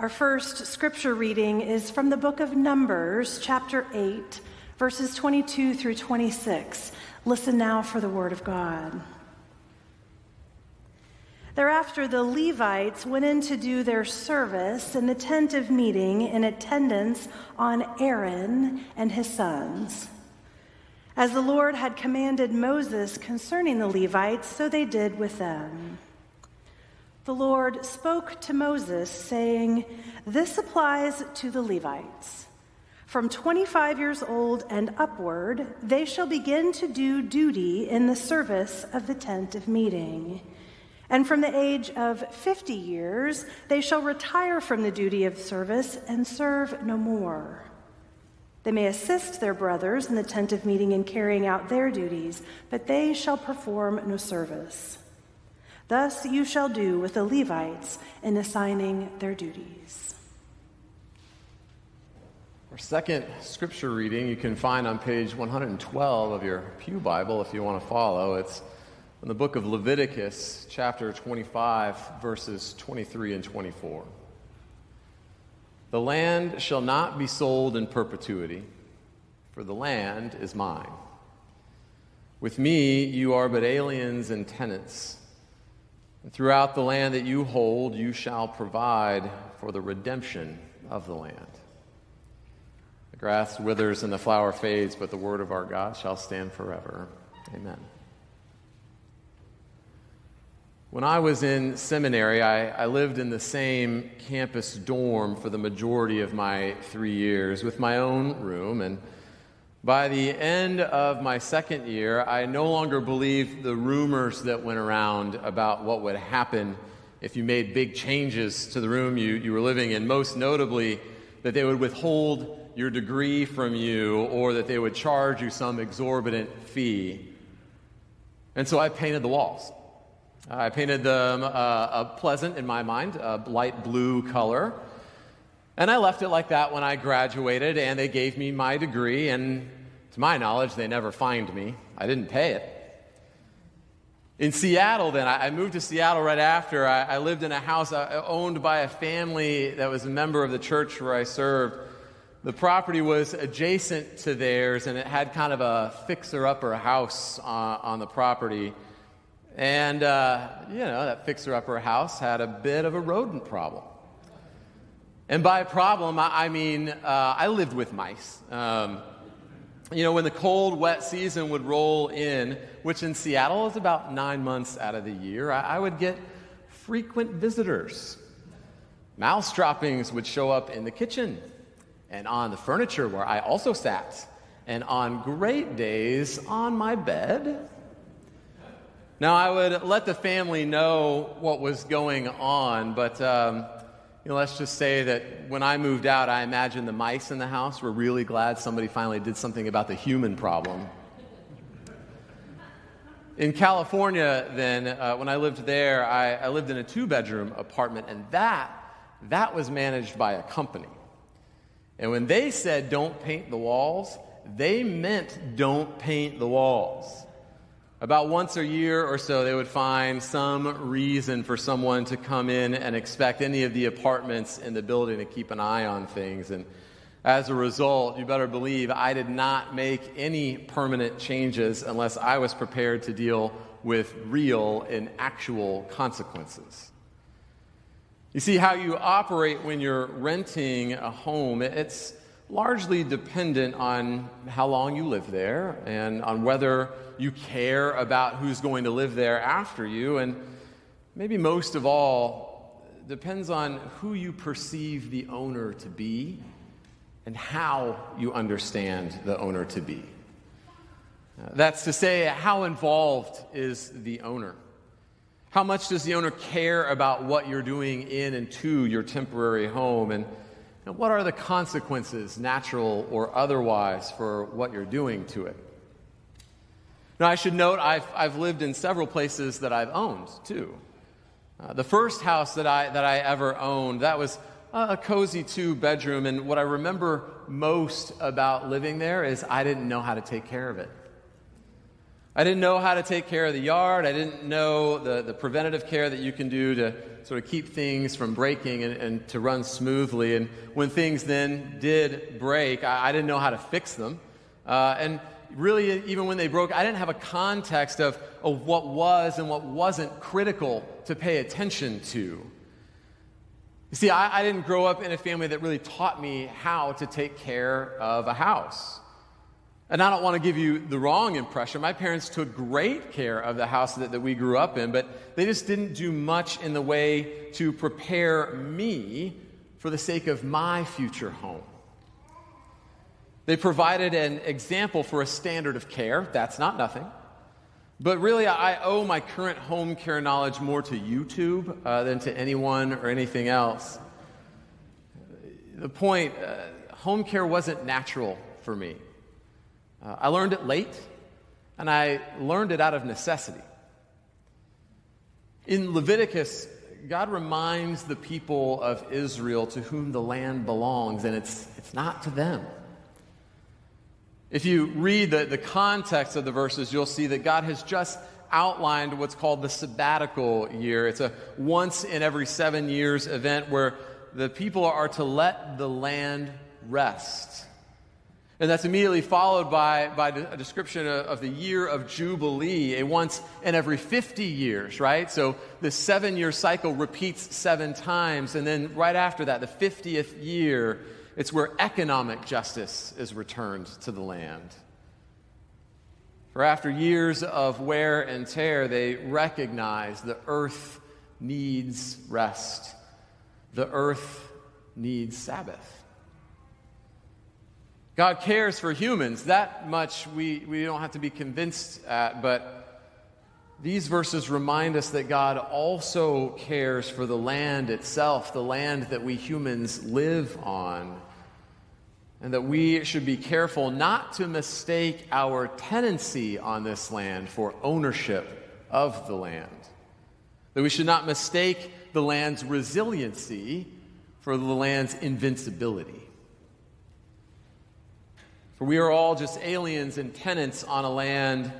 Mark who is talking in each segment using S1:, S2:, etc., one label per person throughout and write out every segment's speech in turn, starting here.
S1: Our first scripture reading is from the book of Numbers, chapter 8, verses 22 through 26. Listen now for the word of God. Thereafter, the Levites went in to do their service in the tent of meeting in attendance on Aaron and his sons. As the Lord had commanded Moses concerning the Levites, so they did with them. The Lord spoke to Moses, saying, This applies to the Levites. From 25 years old and upward, they shall begin to do duty in the service of the tent of meeting. And from the age of 50 years, they shall retire from the duty of service and serve no more. They may assist their brothers in the tent of meeting in carrying out their duties, but they shall perform no service. Thus you shall do with the Levites in assigning their duties.
S2: Our second scripture reading you can find on page 112 of your Pew Bible if you want to follow. It's in the book of Leviticus, chapter 25, verses 23 and 24. The land shall not be sold in perpetuity, for the land is mine. With me you are but aliens and tenants. And throughout the land that you hold, you shall provide for the redemption of the land. The grass withers and the flower fades, but the word of our God shall stand forever. Amen. When I was in seminary, I, I, lived in the same campus dorm for the majority of my three years with my own room. And by the end of my second year, I no longer believed the rumors that went around about what would happen if you made big changes to the room you, you were living in, most notably, that they would withhold your degree from you or that they would charge you some exorbitant fee. And so I painted the walls. I painted them uh, a pleasant, in my mind, a light blue color. And I left it like that when I graduated, and they gave me my degree. And to my knowledge, they never fined me. I didn't pay it. In Seattle, then, I moved to Seattle right after. I lived in a house uh, owned by a family that was a member of the church where I served. The property was adjacent to theirs, and it had kind of a fixer upper house on the property. And, uh, you know, that fixer upper house had a bit of a rodent problem. And by problem, I, I mean uh, I lived with mice. Um, you know, when the cold, wet season would roll in, which in Seattle is about nine months out of the year, I, I would get frequent visitors. Mouse droppings would show up in the kitchen and on the furniture where I also sat, and on great days on my bed now, I would let the family know what was going on, but um, you know, let's just say that when I moved out, I imagined the mice in the house were really glad somebody finally did something about the human problem. In California, then, uh, when I lived there, I, I lived in a two bedroom apartment, and that, that was managed by a company. And when they said don't paint the walls, they meant don't paint the walls. About once a year or so, they would find some reason for someone to come in and expect any of the apartments in the building to keep an eye on things. And as a result, you better believe I did not make any permanent changes unless I was prepared to deal with real and actual consequences. You see, how you operate when you're renting a home, it's largely dependent on how long you live there and on whether you care about who's going to live there after you. And maybe most of all, depends on who you perceive the owner to be and how you understand the owner to be. Uh, that's to say, how involved is the owner? How much does the owner care about what you're doing in and to your temporary home? And, what are the consequences, natural or otherwise, for what you're doing to it? Now, I should note I've, I've lived in several places that I've owned too. Uh, the first house that I, that I ever owned, that was a cozy two bedroom, and what I remember most about living there is I didn't know how to take care of it. I didn't know how to take care of the yard. I didn't know the, the preventative care that you can do to sort of keep things from breaking and, and to run smoothly. And when things then did break, I, I didn't know how to fix them. Uh, and really, even when they broke, I didn't have a context of, of what was and what wasn't critical to pay attention to. You see, I, I didn't grow up in a family that really taught me how to take care of a house. And I don't want to give you the wrong impression. My parents took great care of the house that, that we grew up in, but they just didn't do much in the way to prepare me for the sake of my future home. They provided an example for a standard of care. That's not nothing. But really, I owe my current home care knowledge more to YouTube uh, than to anyone or anything else. The point uh, home care wasn't natural for me. Uh, I learned it late, and I learned it out of necessity. In Leviticus, God reminds the people of Israel to whom the land belongs, and it's, it's not to them. If you read the, the context of the verses, you'll see that God has just outlined what's called the sabbatical year. It's a once in every seven years event where the people are to let the land rest. And that's immediately followed by, by a description of, the year of Jubilee, a once in every 50 years, right? So the seven year cycle repeats seven times. And then right after that, the 50th year, it's where economic justice is returned to the land. For after years of wear and tear, they recognize the earth needs rest, the earth needs Sabbath. God cares for humans. That much we, we don't have to be convinced at, but these verses remind us that God also cares for the land itself, the land that we humans live on and that we should be careful not to mistake our tenancy on this land for ownership of the land. That we should not mistake the land's resiliency for the land's invincibility. For we are all just aliens and tenants on a land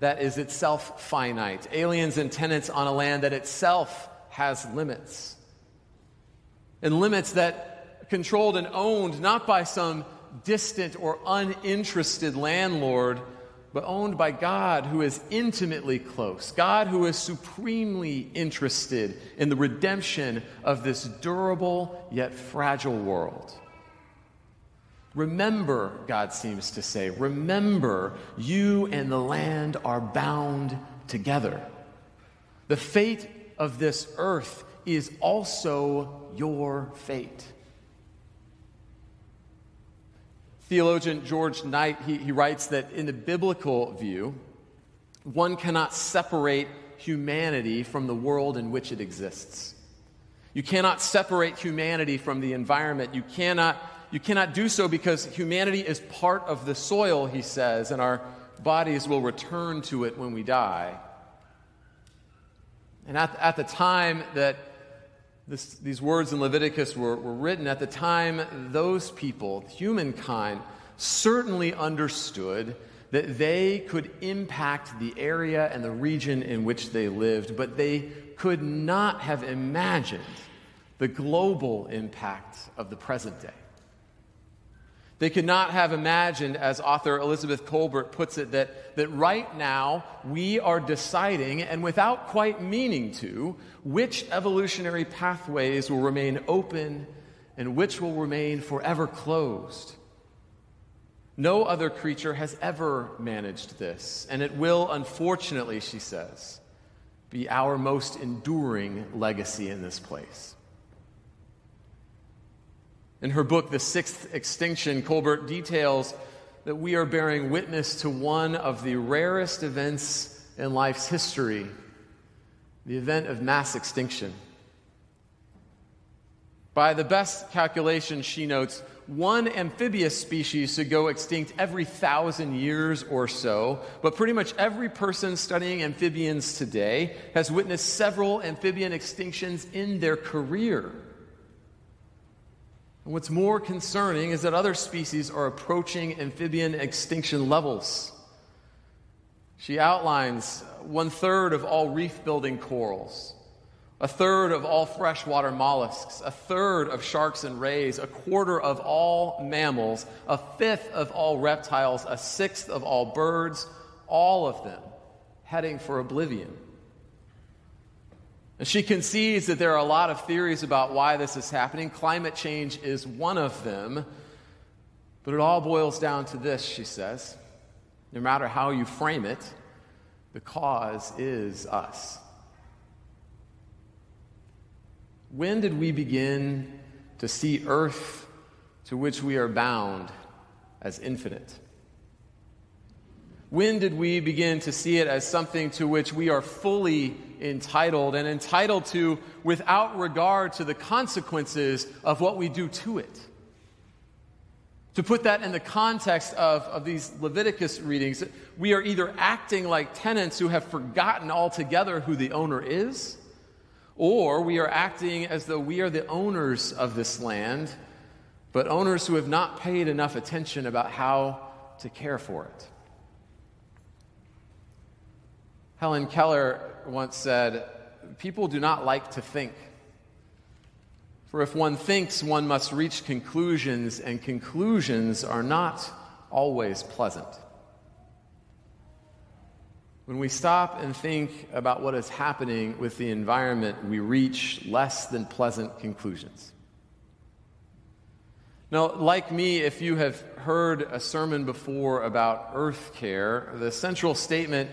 S2: that is itself finite, aliens and tenants on a land that itself has limits. And limits that controlled and owned not by some distant or uninterested landlord, but owned by God who is intimately close, God who is supremely interested in the redemption of this durable yet fragile world. Remember, God seems to say, remember, you and the land are bound together. The fate of this earth is also your fate. Theologian George Knight, he, he writes that in the biblical view, one cannot separate humanity from the world in which it exists. You cannot separate humanity from the environment. You cannot, you cannot do so because humanity is part of the soil, he says, and our bodies will return to it when we die. And at, at the time that this, these words in Leviticus were, were written at the time, those people, humankind, certainly understood that they could impact the area and the region in which they lived, but they could not have imagined the global impact of the present day. They could not have imagined, as author Elizabeth Kolbert puts it, that, that right now we are deciding, and without quite meaning to, which evolutionary pathways will remain open and which will remain forever closed. No other creature has ever managed this, and it will, unfortunately, she says, be our most enduring legacy in this place. In her book, The Sixth Extinction, Kolbert details that we are bearing witness to one of the rarest events in life's history the event of mass extinction. By the best calculation, she notes, one amphibious species should go extinct every thousand years or so, but pretty much every person studying amphibians today has witnessed several amphibian extinctions in their career. What's more concerning is that other species are approaching amphibian extinction levels. She outlines one third of all reef building corals a third of all freshwater mollusks, a third of sharks and rays, a quarter of all mammals, a fifth of all reptiles, a sixth of all birds, all of them heading for oblivion. And she concedes that there are a lot of theories about why this is happening. Climate change is one of them. But it all boils down to this, she says. No matter how you frame it, the cause is us. When did we begin to see earth to which we are bound as infinite? When did we begin to see it as something to which we are fully entitled and entitled to without regard to the consequences of what we do to it? To put that in the context of, of these Leviticus readings, we are either acting like tenants who have forgotten altogether who the owner is, or we are acting as though we are the owners of this land, but owners who have not paid enough attention about how to care for it. Helen Keller once said, People do not like to think. For if one thinks, one must reach conclusions, and conclusions are not always pleasant. When we stop and think about what is happening with the environment, we reach less than pleasant conclusions. Now, like me, if you have heard a sermon before about earth care, the central statement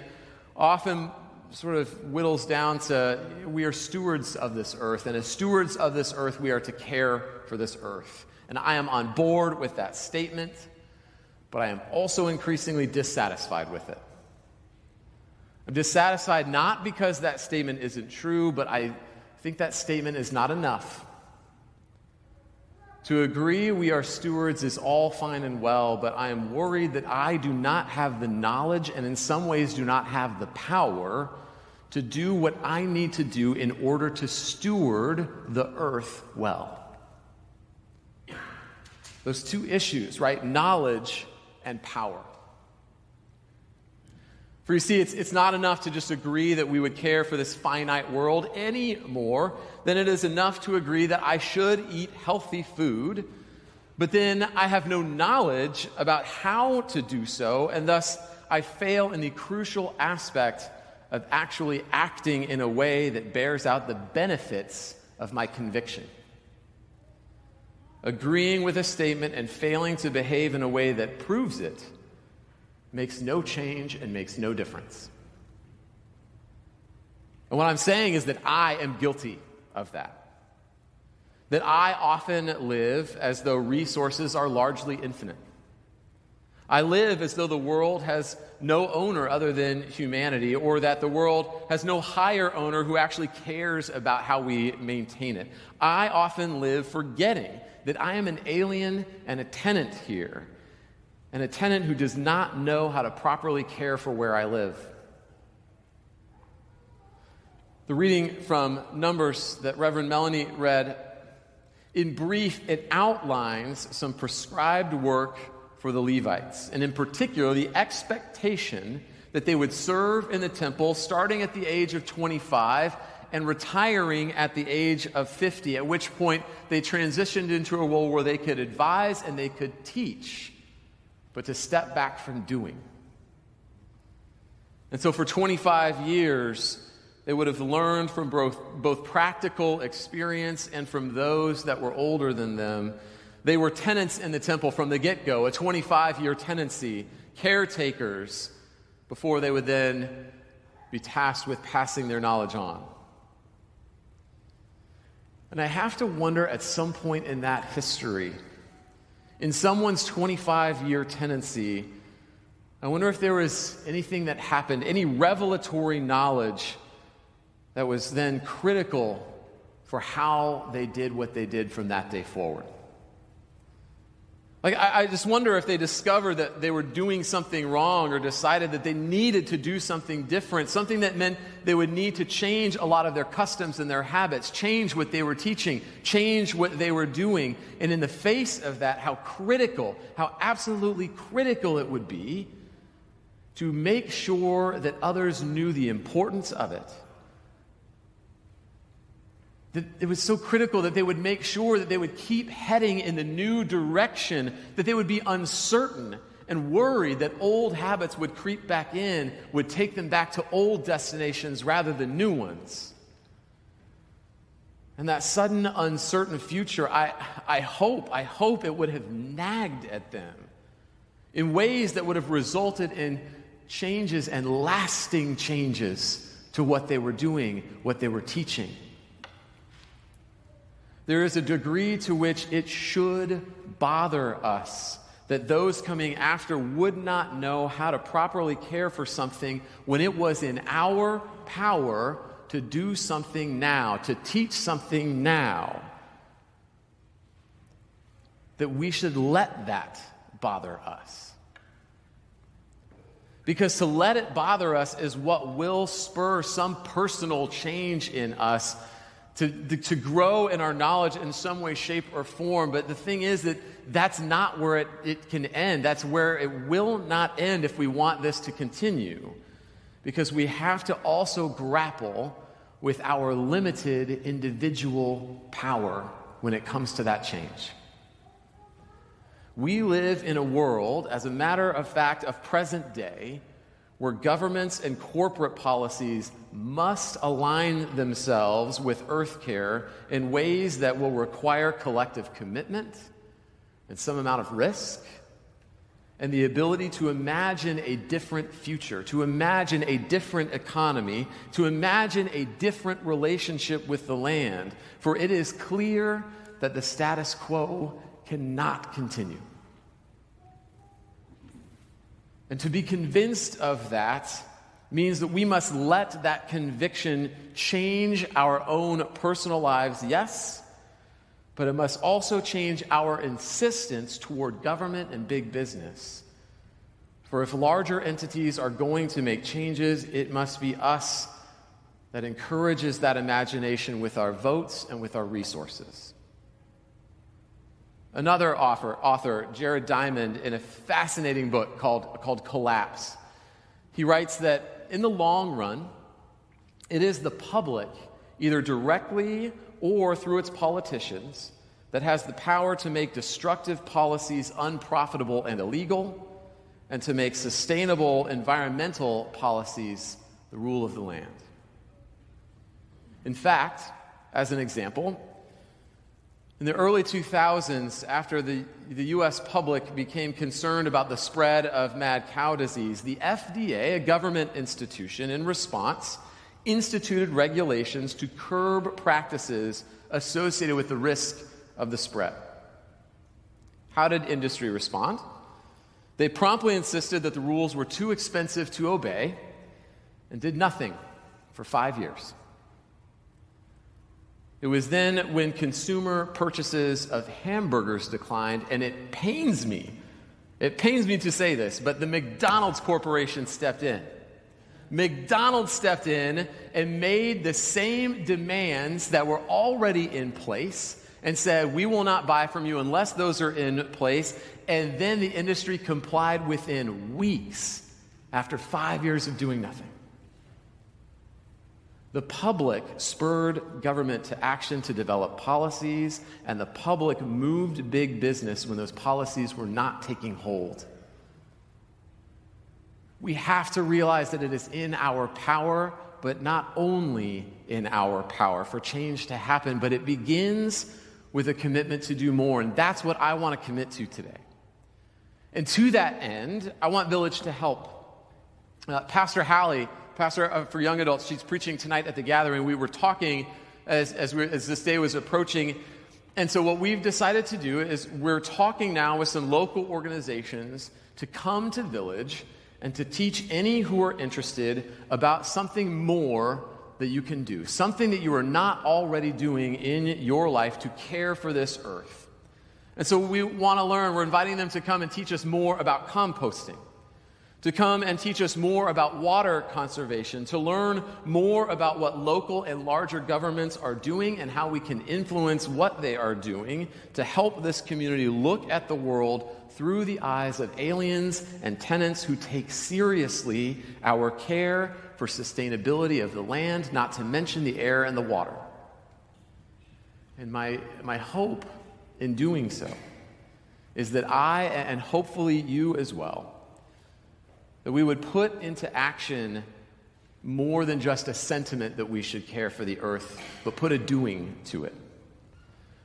S2: often sort of whittles down to we are stewards of this earth, and as stewards of this earth, we are to care for this earth. And I am on board with that statement, but I am also increasingly dissatisfied with it. I'm dissatisfied not because that statement isn't true, but I think that statement is not enough. To agree we are stewards is all fine and well, but I am worried that I do not have the knowledge and in some ways do not have the power to do what I need to do in order to steward the earth well. Those two issues, right? Knowledge and power. For you see, it's, it's not enough to just agree that we would care for this finite world any more than it is enough to agree that I should eat healthy food, but then I have no knowledge about how to do so, and thus I fail in the crucial aspect of actually acting in a way that bears out the benefits of my conviction. Agreeing with a statement and failing to behave in a way that proves it makes no change and makes no difference. And what I'm saying is that I am guilty of that. That I often live as though resources are largely infinite. I live as though the world has no owner other than humanity, or that the world has no higher owner who actually cares about how we maintain it. I often live forgetting that I am an alien and a tenant here, and a tenant who does not know how to properly care for where I live. The reading from Numbers that Reverend Melanie read, in brief, it outlines some prescribed work for the Levites, and in particular, the expectation that they would serve in the temple starting at the age of 25 and retiring at the age of 50, at which point they transitioned into a role where they could advise and they could teach but to step back from doing. And so for 25 years, they would have learned from both, both practical experience and from those that were older than them They were tenants in the temple from the get go, a 25 year tenancy, caretakers, before they would then be tasked with passing their knowledge on. And I have to wonder at some point in that history, in someone's 25 year tenancy, I wonder if there was anything that happened, any revelatory knowledge that was then critical for how they did what they did from that day forward. Like, I, I, just wonder if they discovered that they were doing something wrong or decided that they needed to do something different, something that meant they would need to change a lot of their customs and their habits, change what they were teaching, change what they were doing. And in the face of that, how critical, how absolutely critical it would be to make sure that others knew the importance of it that it was so critical that they would make sure that they would keep heading in the new direction, that they would be uncertain and worried that old habits would creep back in, would take them back to old destinations rather than new ones. And that sudden, uncertain future, I, I hope, I hope it would have nagged at them in ways that would have resulted in changes and lasting changes to what they were doing, what they were teaching. There is a degree to which it should bother us that those coming after would not know how to properly care for something when it was in our power to do something now, to teach something now. That we should let that bother us. Because to let it bother us is what will spur some personal change in us to, to grow in our knowledge in some way, shape, or form. But the thing is that that's not where it, it can end. That's where it will not end if we want this to continue. Because we have to also grapple with our limited individual power when it comes to that change. We live in a world, as a matter of fact, of present day, where governments and corporate policies must align themselves with earth care in ways that will require collective commitment and some amount of risk and the ability to imagine a different future, to imagine a different economy, to imagine a different relationship with the land. For it is clear that the status quo cannot continue. And to be convinced of that means that we must let that conviction change our own personal lives, yes, but it must also change our insistence toward government and big business. For if larger entities are going to make changes, it must be us that encourages that imagination with our votes and with our resources. Another author, author, Jared Diamond, in a fascinating book called, called Collapse, he writes that in the long run, it is the public, either directly or through its politicians, that has the power to make destructive policies unprofitable and illegal, and to make sustainable environmental policies the rule of the land. In fact, as an example, in the early 2000s, after the, the US public became concerned about the spread of mad cow disease, the FDA, a government institution, in response, instituted regulations to curb practices associated with the risk of the spread. How did industry respond? They promptly insisted that the rules were too expensive to obey and did nothing for five years. It was then when consumer purchases of hamburgers declined, and it pains me, it pains me to say this, but the McDonald's Corporation stepped in. McDonald's stepped in and made the same demands that were already in place and said, We will not buy from you unless those are in place. And then the industry complied within weeks after five years of doing nothing. The public spurred government to action to develop policies, and the public moved big business when those policies were not taking hold. We have to realize that it is in our power, but not only in our power, for change to happen, but it begins with a commitment to do more. And that's what I want to commit to today. And to that end, I want Village to help. Uh, Pastor Hallie, pastor uh, for young adults, she's preaching tonight at the gathering. We were talking as, as, we, as this day was approaching. And so, what we've decided to do is we're talking now with some local organizations to come to Village and to teach any who are interested about something more that you can do, something that you are not already doing in your life to care for this earth. And so we want to learn. We're inviting them to come and teach us more about composting, to come and teach us more about water conservation, to learn more about what local and larger governments are doing and how we can influence what they are doing to help this community look at the world through the eyes of aliens and tenants who take seriously our care for sustainability of the land, not to mention the air and the water. And my, my hope in doing so is that I, and hopefully you as well, that we would put into action more than just a sentiment that we should care for the earth, but put a doing to it.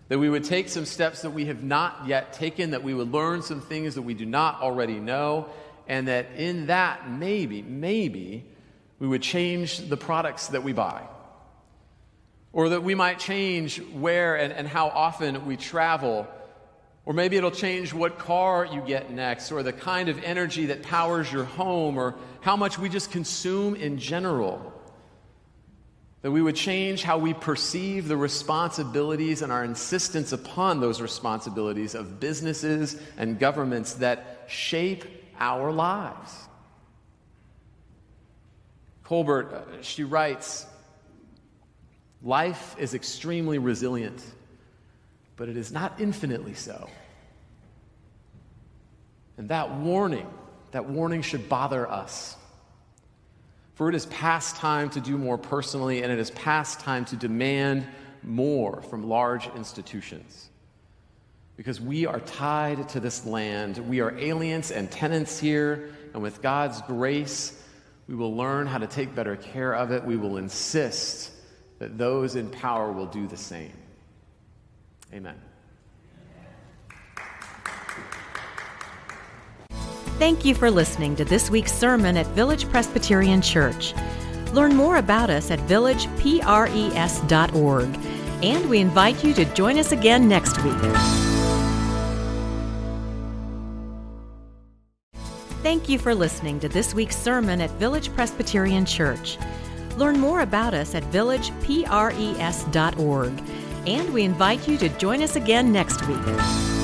S2: That we would take some steps that we have not yet taken, that we would learn some things that we do not already know, and that in that, maybe, maybe, we would change the products that we buy. Or that we might change where and, and how often we travel. Or maybe it'll change what car you get next, or the kind of energy that powers your home, or how much we just consume in general. That we would change how we perceive the responsibilities and our insistence upon those responsibilities of businesses and governments that shape our lives. Kolbert, uh, she writes Life is extremely resilient, but it is not infinitely so. And that warning, that warning should bother us. For it is past time to do more personally, and it is past time to demand more from large institutions. Because we are tied to this land. We are aliens and tenants here, and with God's grace, we will learn how to take better care of it. We will insist that those in power will do the same. Amen.
S3: Thank you for listening to this week's sermon at Village Presbyterian Church. Learn more about us at villagepres.org, and we invite you to join us again next week. Thank you for listening to this week's sermon at Village Presbyterian Church. Learn more about us at villagepres.org, and we invite you to join us again next week.